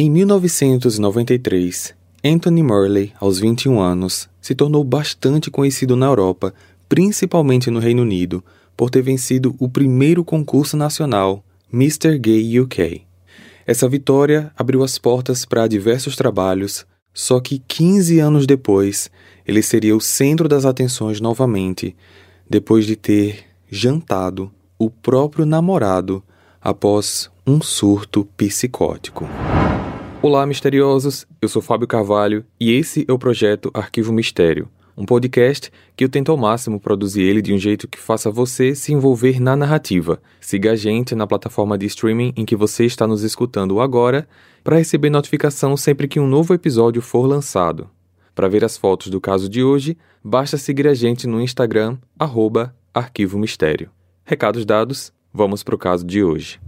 Em 1993, Anthony Murley, aos 21 anos, se tornou bastante conhecido na Europa, principalmente no Reino Unido, por ter vencido o primeiro concurso nacional Mr. Gay UK. Essa vitória abriu as portas para diversos trabalhos, só que 15 anos depois, ele seria o centro das atenções novamente, depois de ter jantado o próprio namorado após um surto psicótico. Olá, misteriosos! Eu sou Fábio Carvalho e esse é o projeto Arquivo Mistério, um podcast que eu tento ao máximo produzir ele de um jeito que faça você se envolver na narrativa. Siga a gente na plataforma de streaming em que você está nos escutando agora para receber notificação sempre que um novo episódio for lançado. Para ver as fotos do caso de hoje, basta seguir a gente no Instagram, arroba Arquivo Mistério. Recados dados, vamos para o caso de hoje.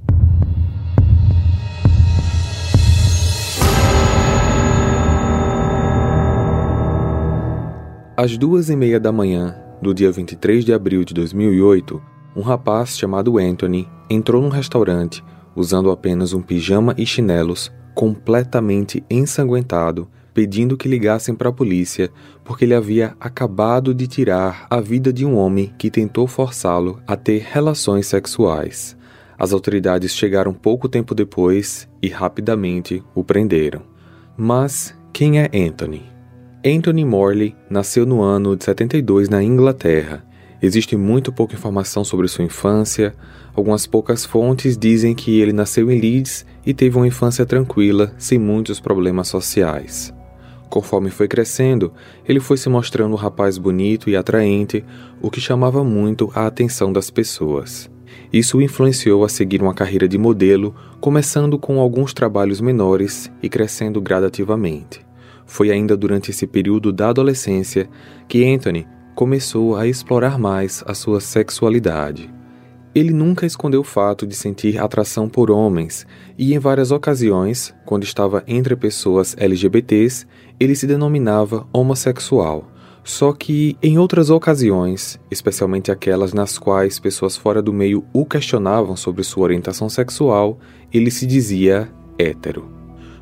Às duas e meia da manhã do dia 23 de abril de 2008, um rapaz chamado Anthony entrou num restaurante usando apenas um pijama e chinelos, completamente ensanguentado, pedindo que ligassem para a polícia porque ele havia acabado de tirar a vida de um homem que tentou forçá-lo a ter relações sexuais. As autoridades chegaram pouco tempo depois e rapidamente o prenderam. Mas quem é Anthony? Anthony Morley nasceu no ano de 72 na Inglaterra. Existe muito pouca informação sobre sua infância. Algumas poucas fontes dizem que ele nasceu em Leeds e teve uma infância tranquila, sem muitos problemas sociais. Conforme foi crescendo, ele foi se mostrando um rapaz bonito e atraente, o que chamava muito a atenção das pessoas. Isso o influenciou a seguir uma carreira de modelo, começando com alguns trabalhos menores e crescendo gradativamente. Foi ainda durante esse período da adolescência que Anthony começou a explorar mais a sua sexualidade. Ele nunca escondeu o fato de sentir atração por homens, e em várias ocasiões, quando estava entre pessoas LGBTs, ele se denominava homossexual. Só que em outras ocasiões, especialmente aquelas nas quais pessoas fora do meio o questionavam sobre sua orientação sexual, ele se dizia hétero.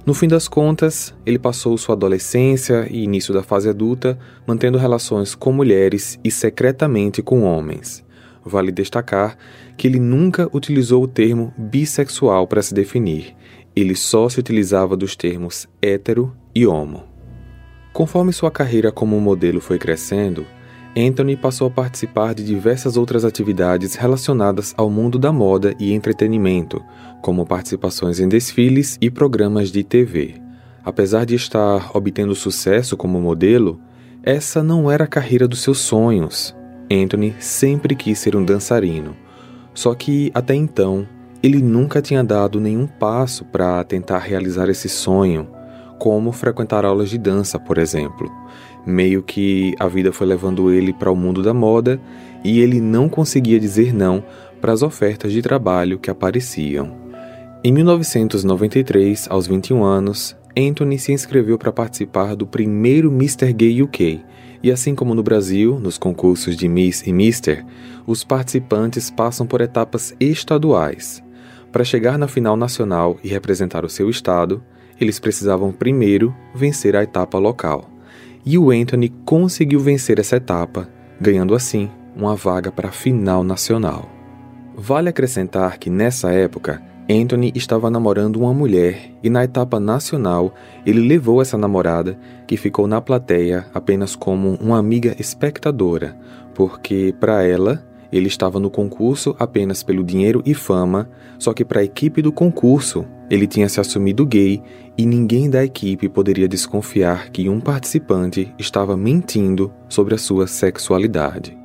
No fim das contas, ele passou sua adolescência e início da fase adulta mantendo relações com mulheres e secretamente com homens. Vale destacar que ele nunca utilizou o termo bissexual para se definir, ele só se utilizava dos termos hétero e homo. Conforme sua carreira como modelo foi crescendo, Anthony passou a participar de diversas outras atividades relacionadas ao mundo da moda e entretenimento, como participações em desfiles e programas de TV. Apesar de estar obtendo sucesso como modelo, essa não era a carreira dos seus sonhos. Anthony sempre quis ser um dançarino, só que até então ele nunca tinha dado nenhum passo para tentar realizar esse sonho, como frequentar aulas de dança, por exemplo. Meio que a vida foi levando ele para o mundo da moda e ele não conseguia dizer não para as ofertas de trabalho que apareciam. Em 1993, aos 21 anos, Anthony se inscreveu para participar do primeiro Mr. Gay UK, e assim como no Brasil, nos concursos de Miss e Mister, os participantes passam por etapas estaduais. Para chegar na final nacional e representar o seu estado, eles precisavam primeiro vencer a etapa local e o Anthony conseguiu vencer essa etapa, ganhando assim uma vaga para a final nacional. Vale acrescentar que nessa época, Anthony estava namorando uma mulher e na etapa nacional ele levou essa namorada, que ficou na plateia apenas como uma amiga espectadora, porque para ela ele estava no concurso apenas pelo dinheiro e fama, só que para a equipe do concurso ele tinha se assumido gay e ninguém da equipe poderia desconfiar que um participante estava mentindo sobre a sua sexualidade.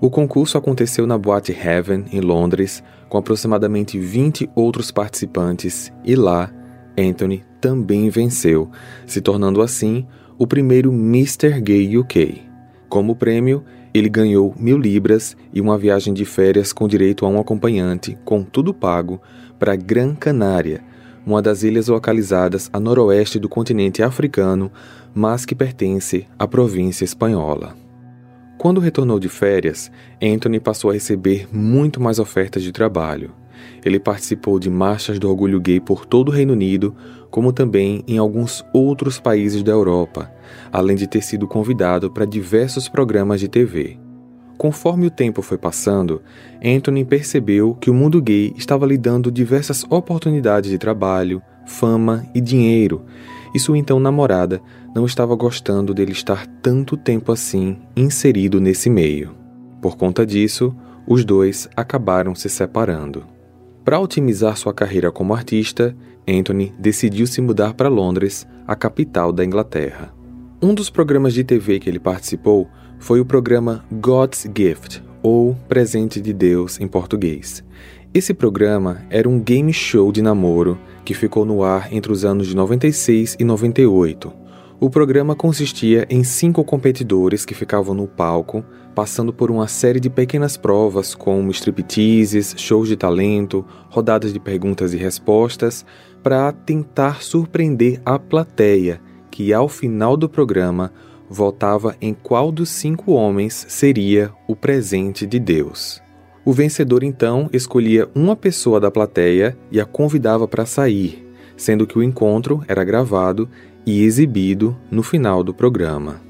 O concurso aconteceu na Boate Heaven, em Londres, com aproximadamente 20 outros participantes, e lá, Anthony também venceu, se tornando assim o primeiro Mr. Gay UK. Como prêmio, ele ganhou mil libras e uma viagem de férias com direito a um acompanhante, com tudo pago, para Gran Canária, uma das ilhas localizadas a noroeste do continente africano, mas que pertence à província espanhola. Quando retornou de férias, Anthony passou a receber muito mais ofertas de trabalho. Ele participou de marchas do orgulho gay por todo o Reino Unido, como também em alguns outros países da Europa, além de ter sido convidado para diversos programas de TV. Conforme o tempo foi passando, Anthony percebeu que o mundo gay estava lhe dando diversas oportunidades de trabalho, fama e dinheiro, e sua então namorada não estava gostando dele estar tanto tempo assim inserido nesse meio. Por conta disso, os dois acabaram se separando. Para otimizar sua carreira como artista, Anthony decidiu se mudar para Londres, a capital da Inglaterra. Um dos programas de TV que ele participou foi o programa God's Gift, ou Presente de Deus em português. Esse programa era um game show de namoro que ficou no ar entre os anos de 96 e 98. O programa consistia em cinco competidores que ficavam no palco, passando por uma série de pequenas provas como stripteases, shows de talento, rodadas de perguntas e respostas, para tentar surpreender a plateia, que ao final do programa votava em qual dos cinco homens seria o presente de Deus. O vencedor então escolhia uma pessoa da plateia e a convidava para sair, sendo que o encontro era gravado e exibido no final do programa.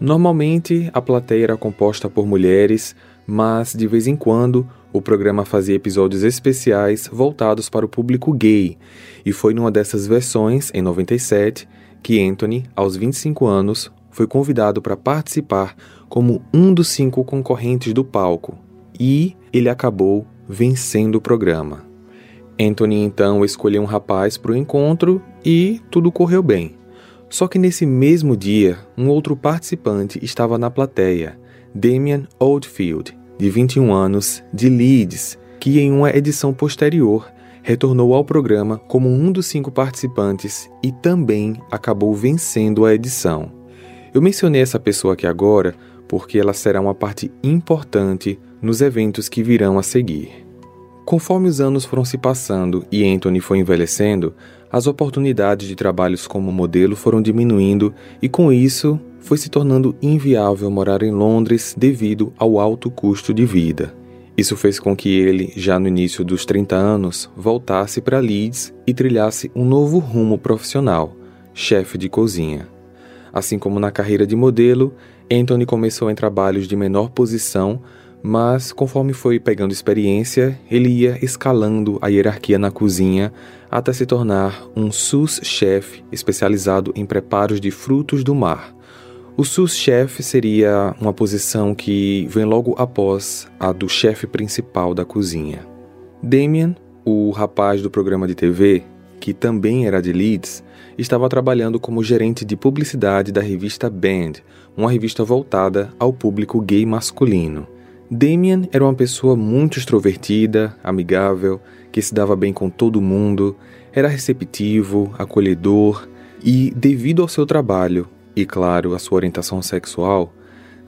Normalmente a plateia era composta por mulheres, mas de vez em quando o programa fazia episódios especiais voltados para o público gay, e foi numa dessas versões, em 97, que Anthony, aos 25 anos, foi convidado para participar como um dos cinco concorrentes do palco e ele acabou vencendo o programa. Anthony então escolheu um rapaz para o encontro e tudo correu bem. Só que nesse mesmo dia, um outro participante estava na plateia, Damian Oldfield, de 21 anos, de Leeds, que em uma edição posterior retornou ao programa como um dos cinco participantes e também acabou vencendo a edição. Eu mencionei essa pessoa aqui agora porque ela será uma parte importante nos eventos que virão a seguir. Conforme os anos foram se passando e Anthony foi envelhecendo, as oportunidades de trabalhos como modelo foram diminuindo e, com isso, foi se tornando inviável morar em Londres devido ao alto custo de vida. Isso fez com que ele, já no início dos 30 anos, voltasse para Leeds e trilhasse um novo rumo profissional, chefe de cozinha. Assim como na carreira de modelo, Anthony começou em trabalhos de menor posição, mas conforme foi pegando experiência, ele ia escalando a hierarquia na cozinha até se tornar um sous-chef especializado em preparos de frutos do mar. O sous-chef seria uma posição que vem logo após a do chefe principal da cozinha. Damien, o rapaz do programa de TV, que também era de Leeds, estava trabalhando como gerente de publicidade da revista Band, uma revista voltada ao público gay masculino. Damien era uma pessoa muito extrovertida, amigável, que se dava bem com todo mundo, era receptivo, acolhedor e, devido ao seu trabalho e, claro, a sua orientação sexual,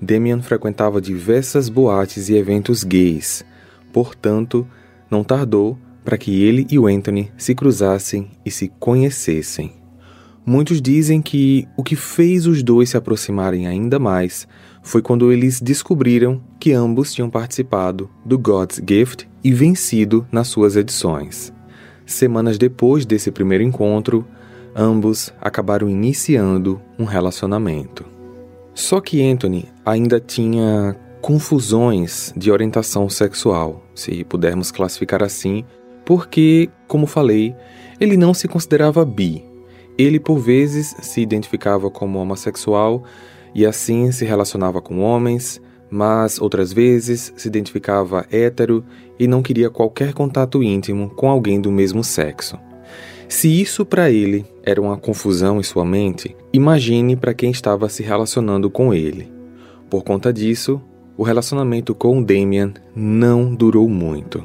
Damien frequentava diversas boates e eventos gays. Portanto, não tardou para que ele e o Anthony se cruzassem e se conhecessem. Muitos dizem que o que fez os dois se aproximarem ainda mais foi quando eles descobriram que ambos tinham participado do God's Gift e vencido nas suas edições. Semanas depois desse primeiro encontro, ambos acabaram iniciando um relacionamento. Só que Anthony ainda tinha confusões de orientação sexual, se pudermos classificar assim, porque, como falei, ele não se considerava bi, ele, por vezes, se identificava como homossexual e assim se relacionava com homens, mas outras vezes se identificava hétero e não queria qualquer contato íntimo com alguém do mesmo sexo. Se isso para ele era uma confusão em sua mente, imagine para quem estava se relacionando com ele. Por conta disso, o relacionamento com Damian não durou muito.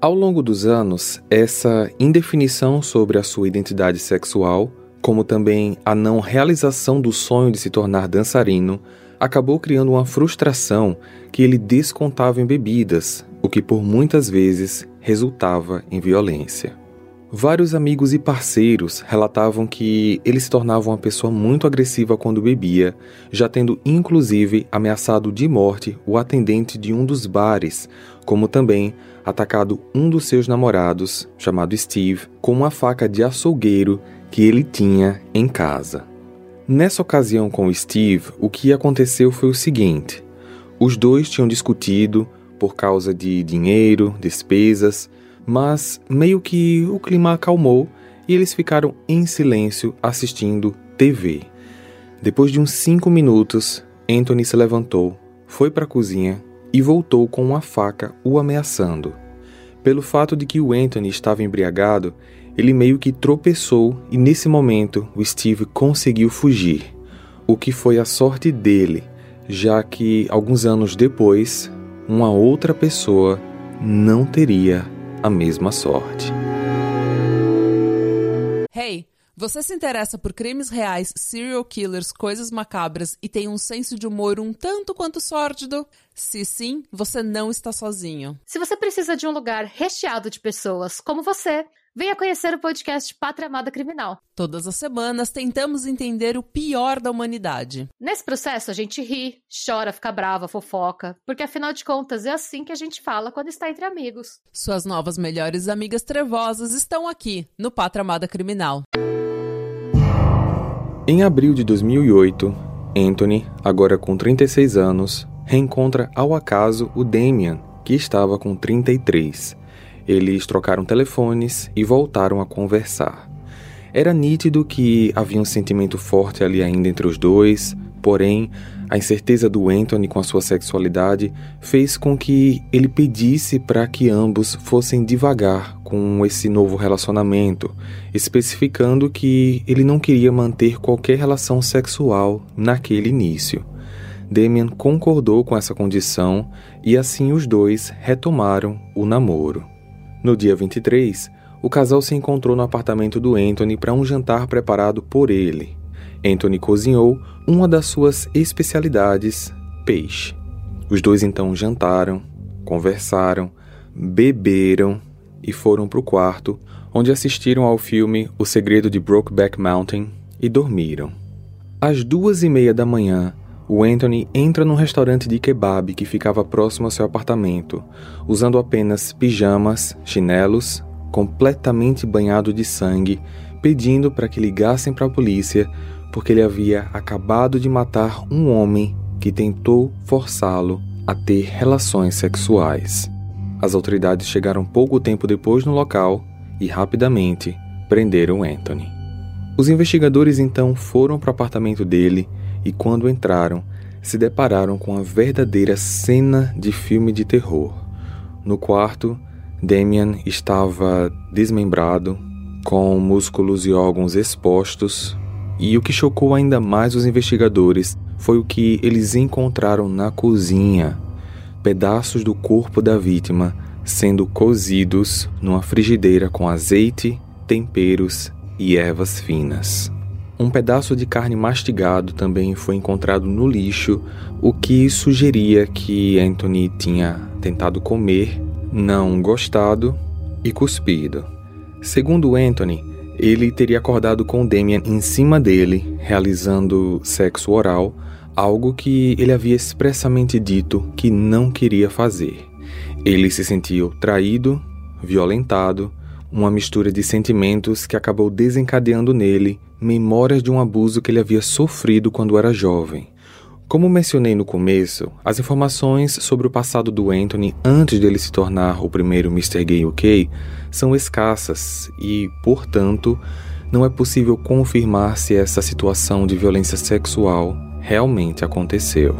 Ao longo dos anos, essa indefinição sobre a sua identidade sexual, como também a não realização do sonho de se tornar dançarino, acabou criando uma frustração que ele descontava em bebidas, o que por muitas vezes resultava em violência. Vários amigos e parceiros relatavam que ele se tornava uma pessoa muito agressiva quando bebia, já tendo inclusive ameaçado de morte o atendente de um dos bares, como também atacado um dos seus namorados, chamado Steve, com uma faca de açougueiro que ele tinha em casa. Nessa ocasião com o Steve, o que aconteceu foi o seguinte: os dois tinham discutido por causa de dinheiro, despesas, mas meio que o clima acalmou e eles ficaram em silêncio assistindo TV. Depois de uns cinco minutos, Anthony se levantou, foi para a cozinha e voltou com uma faca o ameaçando. Pelo fato de que o Anthony estava embriagado, ele meio que tropeçou e nesse momento o Steve conseguiu fugir, o que foi a sorte dele, já que alguns anos depois, uma outra pessoa não teria a mesma sorte. Hey, você se interessa por crimes reais, serial killers, coisas macabras e tem um senso de humor um tanto quanto sórdido? Se sim, você não está sozinho. Se você precisa de um lugar recheado de pessoas como você, Venha conhecer o podcast Pátria Amada Criminal. Todas as semanas tentamos entender o pior da humanidade. Nesse processo a gente ri, chora, fica brava, fofoca, porque afinal de contas é assim que a gente fala quando está entre amigos. Suas novas melhores amigas trevosas estão aqui no Pátria Amada Criminal. Em abril de 2008, Anthony, agora com 36 anos, reencontra ao acaso o Damian, que estava com 33 eles trocaram telefones e voltaram a conversar. Era nítido que havia um sentimento forte ali ainda entre os dois, porém, a incerteza do Anthony com a sua sexualidade fez com que ele pedisse para que ambos fossem devagar com esse novo relacionamento, especificando que ele não queria manter qualquer relação sexual naquele início. Damian concordou com essa condição e assim os dois retomaram o namoro. No dia 23, o casal se encontrou no apartamento do Anthony para um jantar preparado por ele. Anthony cozinhou uma das suas especialidades, peixe. Os dois então jantaram, conversaram, beberam e foram para o quarto, onde assistiram ao filme O Segredo de Brokeback Mountain e dormiram. Às duas e meia da manhã, o Anthony entra num restaurante de kebab que ficava próximo ao seu apartamento, usando apenas pijamas, chinelos, completamente banhado de sangue, pedindo para que ligassem para a polícia porque ele havia acabado de matar um homem que tentou forçá-lo a ter relações sexuais. As autoridades chegaram pouco tempo depois no local e rapidamente prenderam Anthony. Os investigadores então foram para o apartamento dele e, quando entraram, se depararam com a verdadeira cena de filme de terror. No quarto, Damian estava desmembrado, com músculos e órgãos expostos, e o que chocou ainda mais os investigadores foi o que eles encontraram na cozinha: pedaços do corpo da vítima sendo cozidos numa frigideira com azeite, temperos e ervas finas. Um pedaço de carne mastigado também foi encontrado no lixo, o que sugeria que Anthony tinha tentado comer, não gostado e cuspido. Segundo Anthony, ele teria acordado com Damian em cima dele, realizando sexo oral, algo que ele havia expressamente dito que não queria fazer. Ele se sentiu traído, violentado, uma mistura de sentimentos que acabou desencadeando nele memórias de um abuso que ele havia sofrido quando era jovem. Como mencionei no começo, as informações sobre o passado do Anthony antes dele se tornar o primeiro Mr. Gay UK são escassas e, portanto, não é possível confirmar se essa situação de violência sexual realmente aconteceu.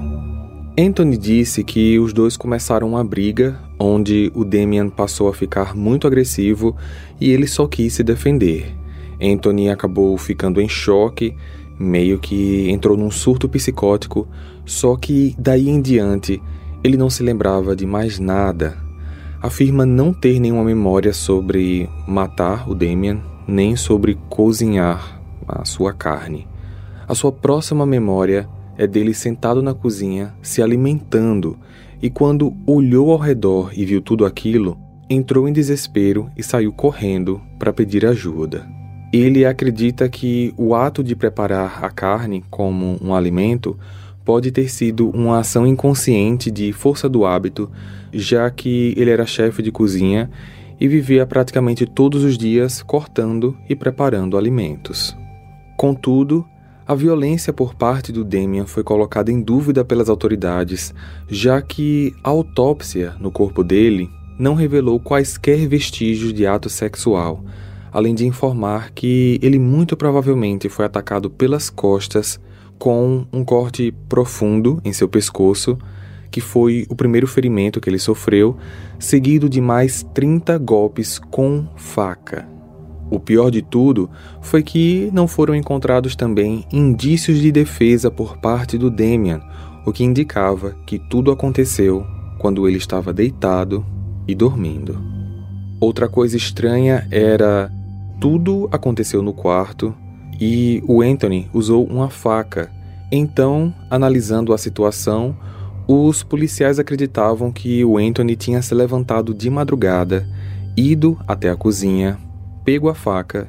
Anthony disse que os dois começaram uma briga onde o Damian passou a ficar muito agressivo e ele só quis se defender. Anthony acabou ficando em choque, meio que entrou num surto psicótico, só que daí em diante ele não se lembrava de mais nada. Afirma não ter nenhuma memória sobre matar o Damian, nem sobre cozinhar a sua carne. A sua próxima memória é dele sentado na cozinha, se alimentando, e quando olhou ao redor e viu tudo aquilo, entrou em desespero e saiu correndo para pedir ajuda. Ele acredita que o ato de preparar a carne como um alimento pode ter sido uma ação inconsciente de força do hábito, já que ele era chefe de cozinha e vivia praticamente todos os dias cortando e preparando alimentos. Contudo, a violência por parte do Damian foi colocada em dúvida pelas autoridades, já que a autópsia no corpo dele não revelou quaisquer vestígios de ato sexual, além de informar que ele muito provavelmente foi atacado pelas costas com um corte profundo em seu pescoço, que foi o primeiro ferimento que ele sofreu, seguido de mais 30 golpes com faca. O pior de tudo foi que não foram encontrados também indícios de defesa por parte do Damian, o que indicava que tudo aconteceu quando ele estava deitado e dormindo. Outra coisa estranha era tudo aconteceu no quarto e o Anthony usou uma faca. Então, analisando a situação, os policiais acreditavam que o Anthony tinha se levantado de madrugada, ido até a cozinha, pego a faca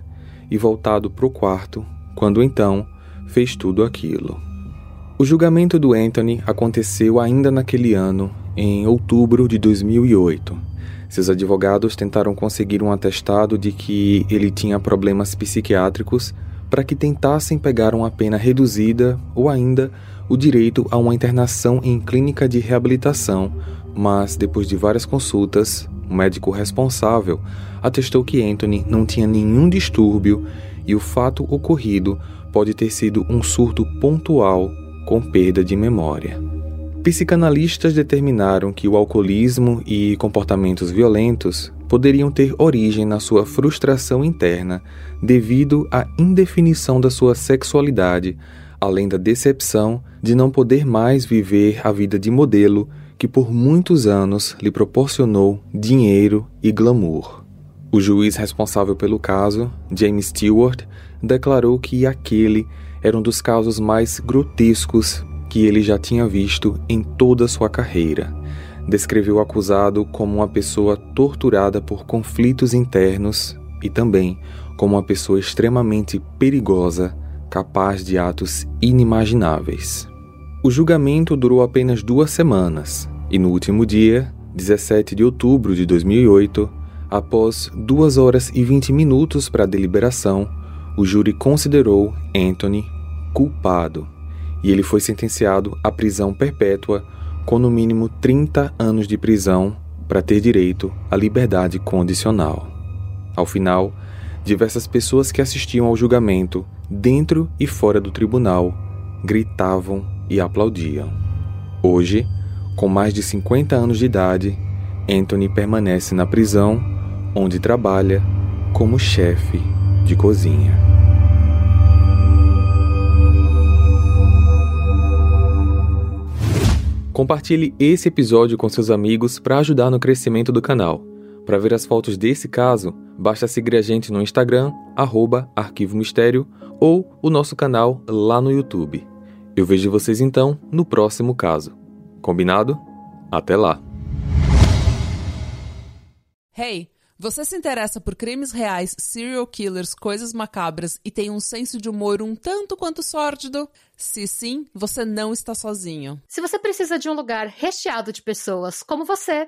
e voltado para o quarto, quando então fez tudo aquilo. O julgamento do Anthony aconteceu ainda naquele ano, em outubro de 2008. Seus advogados tentaram conseguir um atestado de que ele tinha problemas psiquiátricos para que tentassem pegar uma pena reduzida ou ainda o direito a uma internação em clínica de reabilitação, mas depois de várias consultas, o médico responsável atestou que Anthony não tinha nenhum distúrbio e o fato ocorrido pode ter sido um surto pontual com perda de memória. Psicanalistas determinaram que o alcoolismo e comportamentos violentos poderiam ter origem na sua frustração interna devido à indefinição da sua sexualidade, além da decepção de não poder mais viver a vida de modelo que por muitos anos lhe proporcionou dinheiro e glamour. O juiz responsável pelo caso, James Stewart, declarou que aquele era um dos casos mais grotescos que ele já tinha visto em toda sua carreira. Descreveu o acusado como uma pessoa torturada por conflitos internos e também como uma pessoa extremamente perigosa, capaz de atos inimagináveis. O julgamento durou apenas duas semanas e no último dia, 17 de outubro de 2008, após duas horas e 20 minutos para a deliberação, o júri considerou Anthony culpado e ele foi sentenciado à prisão perpétua com no mínimo 30 anos de prisão para ter direito à liberdade condicional. Ao final, diversas pessoas que assistiam ao julgamento, dentro e fora do tribunal, gritavam e aplaudiam. Hoje, com mais de 50 anos de idade, Anthony permanece na prisão, onde trabalha como chefe de cozinha. Compartilhe esse episódio com seus amigos para ajudar no crescimento do canal. Para ver as fotos desse caso, basta seguir a gente no Instagram, arroba Arquivo Mistério, ou o nosso canal lá no YouTube. Eu vejo vocês então no próximo caso. Combinado? Até lá! Hey! Você se interessa por crimes reais, serial killers, coisas macabras e tem um senso de humor um tanto quanto sórdido? Se sim, você não está sozinho. Se você precisa de um lugar recheado de pessoas como você,